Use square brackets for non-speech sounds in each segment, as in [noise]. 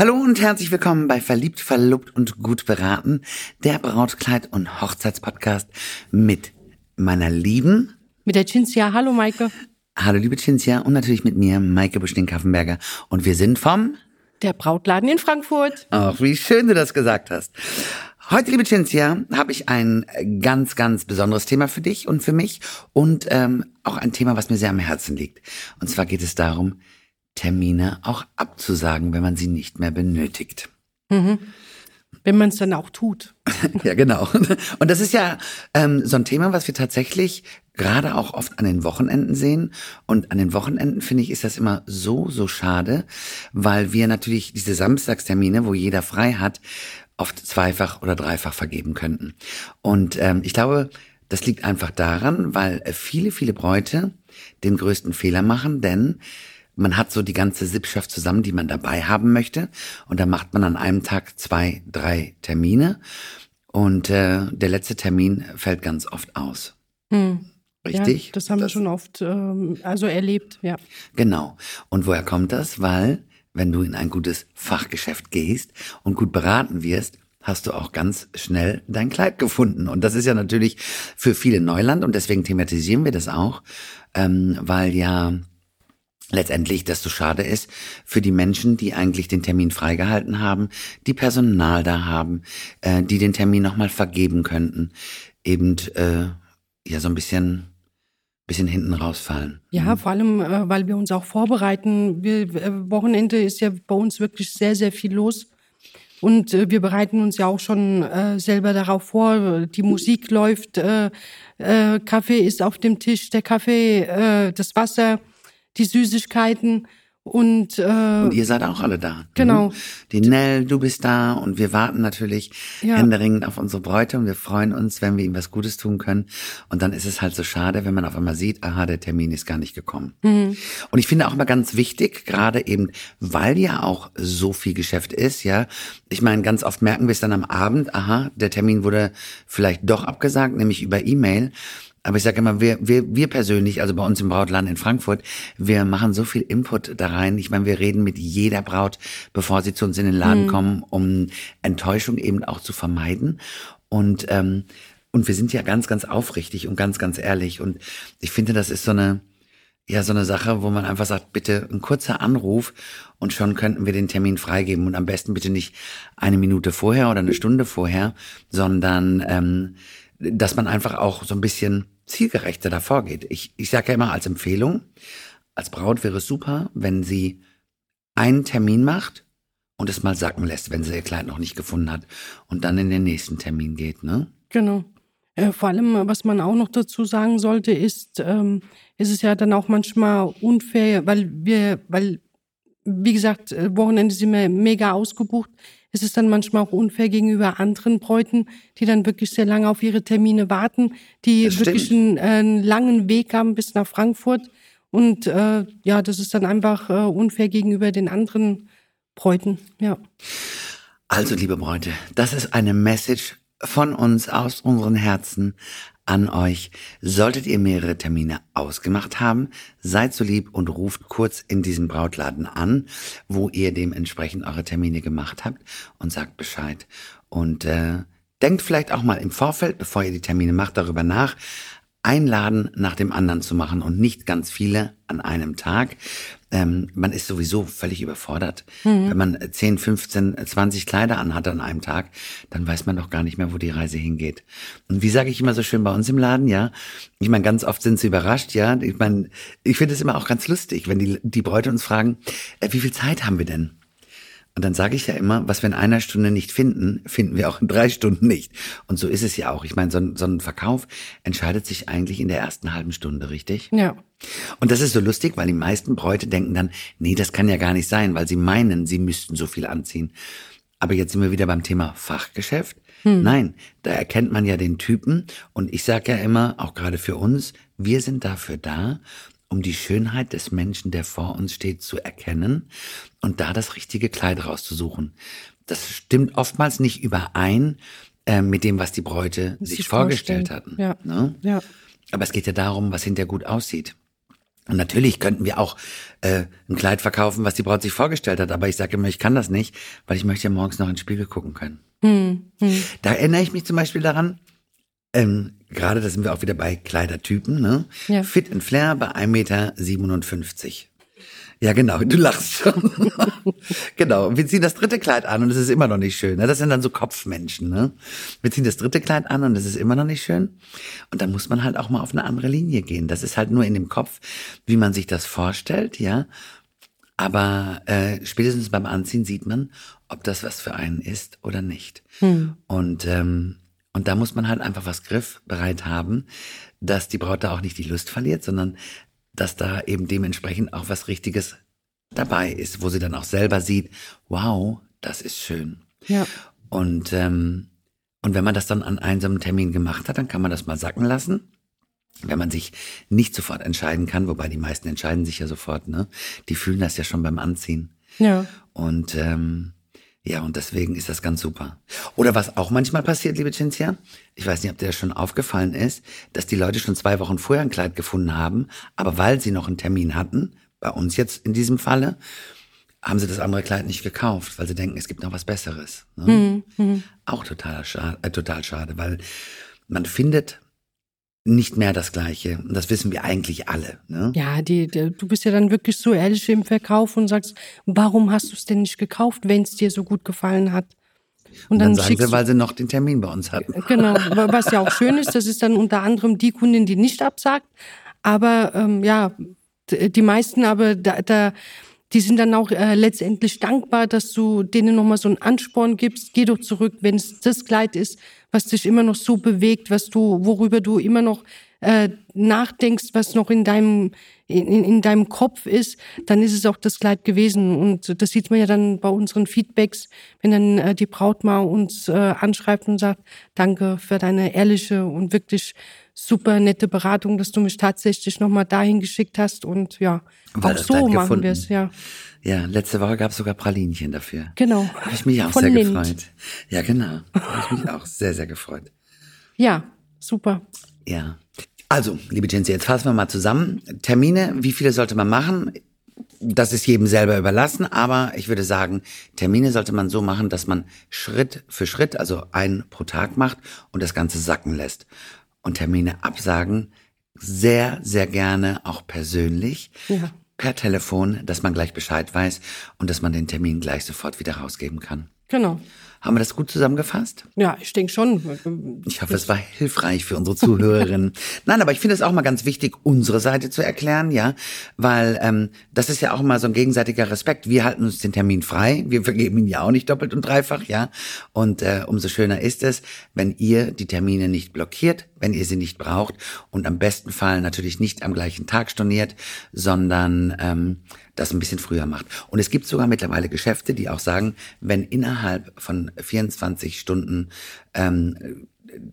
Hallo und herzlich willkommen bei Verliebt, Verlobt und Gut beraten, der Brautkleid- und Hochzeitspodcast mit meiner Lieben. Mit der Cinzia. Hallo, Maike. Hallo, liebe Cinzia. Und natürlich mit mir, Maike Buschling-Kaffenberger. Und wir sind vom... Der Brautladen in Frankfurt. Ach, wie schön du das gesagt hast. Heute, liebe Cinzia, habe ich ein ganz, ganz besonderes Thema für dich und für mich und ähm, auch ein Thema, was mir sehr am Herzen liegt. Und zwar geht es darum, Termine auch abzusagen, wenn man sie nicht mehr benötigt. Mhm. Wenn man es dann auch tut. [laughs] ja, genau. Und das ist ja ähm, so ein Thema, was wir tatsächlich gerade auch oft an den Wochenenden sehen. Und an den Wochenenden finde ich, ist das immer so, so schade, weil wir natürlich diese Samstagstermine, wo jeder frei hat, oft zweifach oder dreifach vergeben könnten. Und ähm, ich glaube, das liegt einfach daran, weil viele, viele Bräute den größten Fehler machen, denn man hat so die ganze Sippschaft zusammen, die man dabei haben möchte. Und da macht man an einem Tag zwei, drei Termine. Und äh, der letzte Termin fällt ganz oft aus. Hm. Richtig? Ja, das haben das, wir schon oft ähm, also erlebt, ja. Genau. Und woher kommt das? Weil, wenn du in ein gutes Fachgeschäft gehst und gut beraten wirst, hast du auch ganz schnell dein Kleid gefunden. Und das ist ja natürlich für viele Neuland und deswegen thematisieren wir das auch, ähm, weil ja letztendlich das so schade ist für die Menschen, die eigentlich den Termin freigehalten haben, die Personal da haben, äh, die den Termin nochmal vergeben könnten, eben äh, ja so ein bisschen bisschen hinten rausfallen. Ja, mhm. vor allem, äh, weil wir uns auch vorbereiten. Wir, äh, Wochenende ist ja bei uns wirklich sehr, sehr viel los. Und äh, wir bereiten uns ja auch schon äh, selber darauf vor. Die Musik läuft, äh, äh, Kaffee ist auf dem Tisch, der Kaffee, äh, das Wasser die Süßigkeiten und, äh, und ihr seid auch alle da. Genau. Mhm. Die Nell, du bist da und wir warten natürlich ja. händeringend auf unsere Bräute und wir freuen uns, wenn wir ihm was Gutes tun können. Und dann ist es halt so schade, wenn man auf einmal sieht, aha, der Termin ist gar nicht gekommen. Mhm. Und ich finde auch immer ganz wichtig, gerade eben, weil ja auch so viel Geschäft ist, ja. Ich meine, ganz oft merken wir es dann am Abend, aha, der Termin wurde vielleicht doch abgesagt, nämlich über E-Mail. Aber ich sage immer, wir, wir, wir persönlich, also bei uns im Brautladen in Frankfurt, wir machen so viel Input da rein. Ich meine, wir reden mit jeder Braut, bevor sie zu uns in den Laden mhm. kommen, um Enttäuschung eben auch zu vermeiden. Und, ähm, und wir sind ja ganz, ganz aufrichtig und ganz, ganz ehrlich. Und ich finde, das ist so eine, ja, so eine Sache, wo man einfach sagt, bitte ein kurzer Anruf und schon könnten wir den Termin freigeben. Und am besten bitte nicht eine Minute vorher oder eine Stunde vorher, sondern ähm, dass man einfach auch so ein bisschen zielgerechter davor geht. Ich, ich sage ja immer als Empfehlung, als Braut wäre es super, wenn sie einen Termin macht und es mal sacken lässt, wenn sie ihr Kleid noch nicht gefunden hat und dann in den nächsten Termin geht, ne? Genau. Äh, vor allem, was man auch noch dazu sagen sollte, ist, ähm, ist es ja dann auch manchmal unfair, weil wir, weil, wie gesagt, äh, Wochenende sind wir mega ausgebucht ist es dann manchmal auch unfair gegenüber anderen Bräuten, die dann wirklich sehr lange auf ihre Termine warten, die das wirklich einen, äh, einen, langen Weg haben bis nach Frankfurt. Und äh, ja, das ist dann einfach äh, unfair gegenüber den anderen Bräuten. Ja. Also, liebe Bräute, das ist eine Message von uns aus unseren Herzen an euch. Solltet ihr mehrere Termine ausgemacht haben, seid so lieb und ruft kurz in diesem Brautladen an, wo ihr dementsprechend eure Termine gemacht habt und sagt Bescheid. Und äh, denkt vielleicht auch mal im Vorfeld, bevor ihr die Termine macht, darüber nach, ein Laden nach dem anderen zu machen und nicht ganz viele an einem Tag. Ähm, man ist sowieso völlig überfordert. Mhm. Wenn man 10, 15, 20 Kleider anhat an einem Tag, dann weiß man doch gar nicht mehr, wo die Reise hingeht. Und wie sage ich immer so schön bei uns im Laden, ja, ich meine, ganz oft sind sie überrascht, ja. Ich meine, ich finde es immer auch ganz lustig, wenn die, die Bräute uns fragen, äh, wie viel Zeit haben wir denn? Und dann sage ich ja immer, was wir in einer Stunde nicht finden, finden wir auch in drei Stunden nicht. Und so ist es ja auch. Ich meine, so ein, so ein Verkauf entscheidet sich eigentlich in der ersten halben Stunde, richtig? Ja. Und das ist so lustig, weil die meisten Bräute denken dann, nee, das kann ja gar nicht sein, weil sie meinen, sie müssten so viel anziehen. Aber jetzt sind wir wieder beim Thema Fachgeschäft. Hm. Nein, da erkennt man ja den Typen. Und ich sage ja immer, auch gerade für uns, wir sind dafür da, um die Schönheit des Menschen, der vor uns steht, zu erkennen und da das richtige Kleid rauszusuchen. Das stimmt oftmals nicht überein äh, mit dem, was die Bräute sich vorgestellt hatten. Ja. Ne? ja. Aber es geht ja darum, was hinterher gut aussieht. Und natürlich könnten wir auch äh, ein Kleid verkaufen, was die Braut sich vorgestellt hat. Aber ich sage immer, ich kann das nicht, weil ich möchte ja morgens noch ins Spiegel gucken können. Hm, hm. Da erinnere ich mich zum Beispiel daran, ähm, gerade da sind wir auch wieder bei Kleidertypen, ne? Ja. Fit and Flair bei 1,57 Meter. Ja, genau, du lachst schon. [laughs] genau, wir ziehen das dritte Kleid an und es ist immer noch nicht schön. Ne? Das sind dann so Kopfmenschen. Ne? Wir ziehen das dritte Kleid an und es ist immer noch nicht schön. Und dann muss man halt auch mal auf eine andere Linie gehen. Das ist halt nur in dem Kopf, wie man sich das vorstellt, ja. Aber äh, spätestens beim Anziehen sieht man, ob das was für einen ist oder nicht. Hm. Und ähm, und da muss man halt einfach was griffbereit haben, dass die Braut da auch nicht die Lust verliert, sondern dass da eben dementsprechend auch was Richtiges dabei ist, wo sie dann auch selber sieht, wow, das ist schön. Ja. Und, ähm, und wenn man das dann an einem Termin gemacht hat, dann kann man das mal sacken lassen. Wenn man sich nicht sofort entscheiden kann, wobei die meisten entscheiden sich ja sofort, ne? Die fühlen das ja schon beim Anziehen. Ja. Und ähm, ja, und deswegen ist das ganz super. Oder was auch manchmal passiert, liebe Cinzia, ich weiß nicht, ob dir das schon aufgefallen ist, dass die Leute schon zwei Wochen vorher ein Kleid gefunden haben, aber weil sie noch einen Termin hatten, bei uns jetzt in diesem Falle, haben sie das andere Kleid nicht gekauft, weil sie denken, es gibt noch was Besseres. Ne? Mhm. Auch total schade, äh, total schade, weil man findet nicht mehr das Gleiche. Und das wissen wir eigentlich alle. Ne? Ja, die, die, du bist ja dann wirklich so ehrlich im Verkauf und sagst, warum hast du es denn nicht gekauft, wenn es dir so gut gefallen hat? Und, und dann, dann sagen sie, weil sie noch den Termin bei uns hatten. Genau, was ja auch schön ist, das ist dann unter anderem die Kundin, die nicht absagt. Aber ähm, ja, die meisten aber da, da die sind dann auch äh, letztendlich dankbar, dass du denen nochmal so einen Ansporn gibst. Geh doch zurück, wenn es das Kleid ist, was dich immer noch so bewegt, was du, worüber du immer noch äh, nachdenkst, was noch in deinem in, in deinem Kopf ist, dann ist es auch das Kleid gewesen. Und das sieht man ja dann bei unseren Feedbacks, wenn dann äh, die Braut mal uns äh, anschreibt und sagt, danke für deine ehrliche und wirklich super nette Beratung, dass du mich tatsächlich nochmal dahin geschickt hast. Und ja, Weil auch so machen wir es, ja. Ja, letzte Woche gab es sogar Pralinchen dafür. Genau. Habe ich mich auch Von sehr Lind. gefreut. Ja, genau. Habe ich mich auch sehr, sehr gefreut. Ja, super. Ja. Also, liebe Jensi, jetzt fassen wir mal zusammen. Termine, wie viele sollte man machen? Das ist jedem selber überlassen, aber ich würde sagen, Termine sollte man so machen, dass man Schritt für Schritt, also einen pro Tag macht und das Ganze sacken lässt. Und Termine absagen, sehr, sehr gerne auch persönlich. Ja per Telefon, dass man gleich Bescheid weiß und dass man den Termin gleich sofort wieder rausgeben kann. Genau. Haben wir das gut zusammengefasst? Ja, ich denke schon. Ich hoffe, es war hilfreich für unsere Zuhörerinnen. [laughs] Nein, aber ich finde es auch mal ganz wichtig, unsere Seite zu erklären, ja, weil ähm, das ist ja auch mal so ein gegenseitiger Respekt. Wir halten uns den Termin frei, wir vergeben ihn ja auch nicht doppelt und dreifach, ja. Und äh, umso schöner ist es, wenn ihr die Termine nicht blockiert, wenn ihr sie nicht braucht und am besten Fall natürlich nicht am gleichen Tag storniert, sondern ähm, das ein bisschen früher macht. Und es gibt sogar mittlerweile Geschäfte, die auch sagen, wenn innerhalb von 24 Stunden ähm,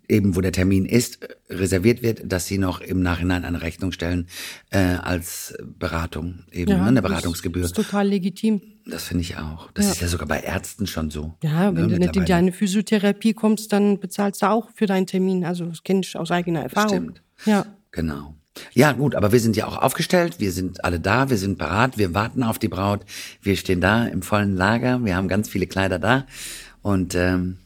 eben wo der Termin ist, reserviert wird, dass sie noch im Nachhinein eine Rechnung stellen äh, als Beratung, eben ja, ne, eine Beratungsgebühr. Das ist total legitim. Das finde ich auch. Das ja. ist ja sogar bei Ärzten schon so. Ja, ne, wenn ne, du nicht in deine Physiotherapie kommst, dann bezahlst du auch für deinen Termin. Also das kenne ich aus eigener Erfahrung. Stimmt. Ja. Genau. Ja, gut, aber wir sind ja auch aufgestellt, wir sind alle da, wir sind parat, wir warten auf die Braut, wir stehen da im vollen Lager, wir haben ganz viele Kleider da und ähm,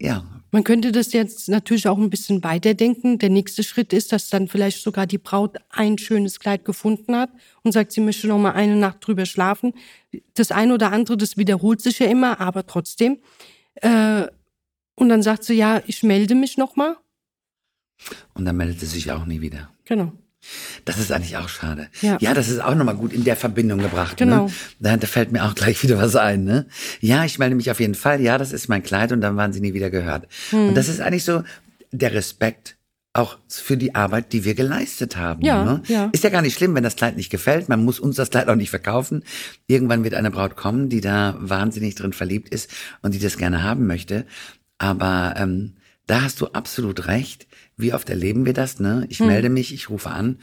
ja. Man könnte das jetzt natürlich auch ein bisschen weiterdenken. Der nächste Schritt ist, dass dann vielleicht sogar die Braut ein schönes Kleid gefunden hat und sagt, sie möchte noch mal eine Nacht drüber schlafen. Das eine oder andere, das wiederholt sich ja immer, aber trotzdem. Äh, und dann sagt sie, ja, ich melde mich noch mal. Und dann meldet sie sich auch nie wieder. Genau. Das ist eigentlich auch schade. Ja, ja das ist auch nochmal gut in der Verbindung gebracht. Ne? Genau. Ne? Da, da fällt mir auch gleich wieder was ein. Ne? Ja, ich melde mich auf jeden Fall. Ja, das ist mein Kleid und dann waren sie nie wieder gehört. Hm. Und das ist eigentlich so der Respekt auch für die Arbeit, die wir geleistet haben. Ja, ne? ja. Ist ja gar nicht schlimm, wenn das Kleid nicht gefällt. Man muss uns das Kleid auch nicht verkaufen. Irgendwann wird eine Braut kommen, die da wahnsinnig drin verliebt ist und die das gerne haben möchte. Aber ähm, da hast du absolut recht. Wie oft erleben wir das? Ne? Ich hm. melde mich, ich rufe an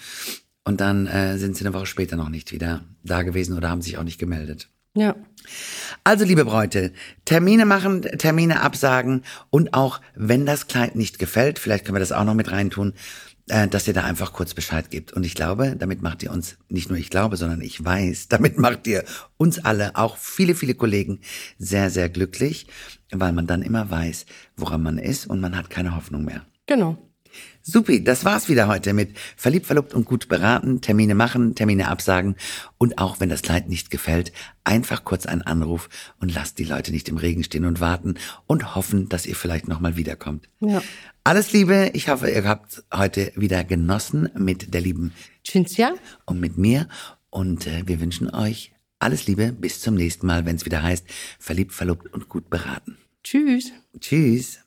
und dann äh, sind sie eine Woche später noch nicht wieder da gewesen oder haben sich auch nicht gemeldet. Ja. Also, liebe Bräute, Termine machen, Termine absagen und auch, wenn das Kleid nicht gefällt, vielleicht können wir das auch noch mit reintun, dass ihr da einfach kurz Bescheid gebt. Und ich glaube, damit macht ihr uns, nicht nur ich glaube, sondern ich weiß, [laughs] damit macht ihr uns alle, auch viele, viele Kollegen, sehr, sehr glücklich, weil man dann immer weiß, woran man ist und man hat keine Hoffnung mehr. Genau. Supi, das war's wieder heute mit Verliebt, Verlobt und gut beraten, Termine machen, Termine absagen und auch wenn das Kleid nicht gefällt, einfach kurz einen Anruf und lasst die Leute nicht im Regen stehen und warten und hoffen, dass ihr vielleicht nochmal wiederkommt. Ja. Alles Liebe, ich hoffe, ihr habt heute wieder genossen mit der lieben Cinzia und mit mir und äh, wir wünschen euch alles Liebe, bis zum nächsten Mal, wenn es wieder heißt Verliebt, Verlobt und gut beraten. Tschüss. Tschüss.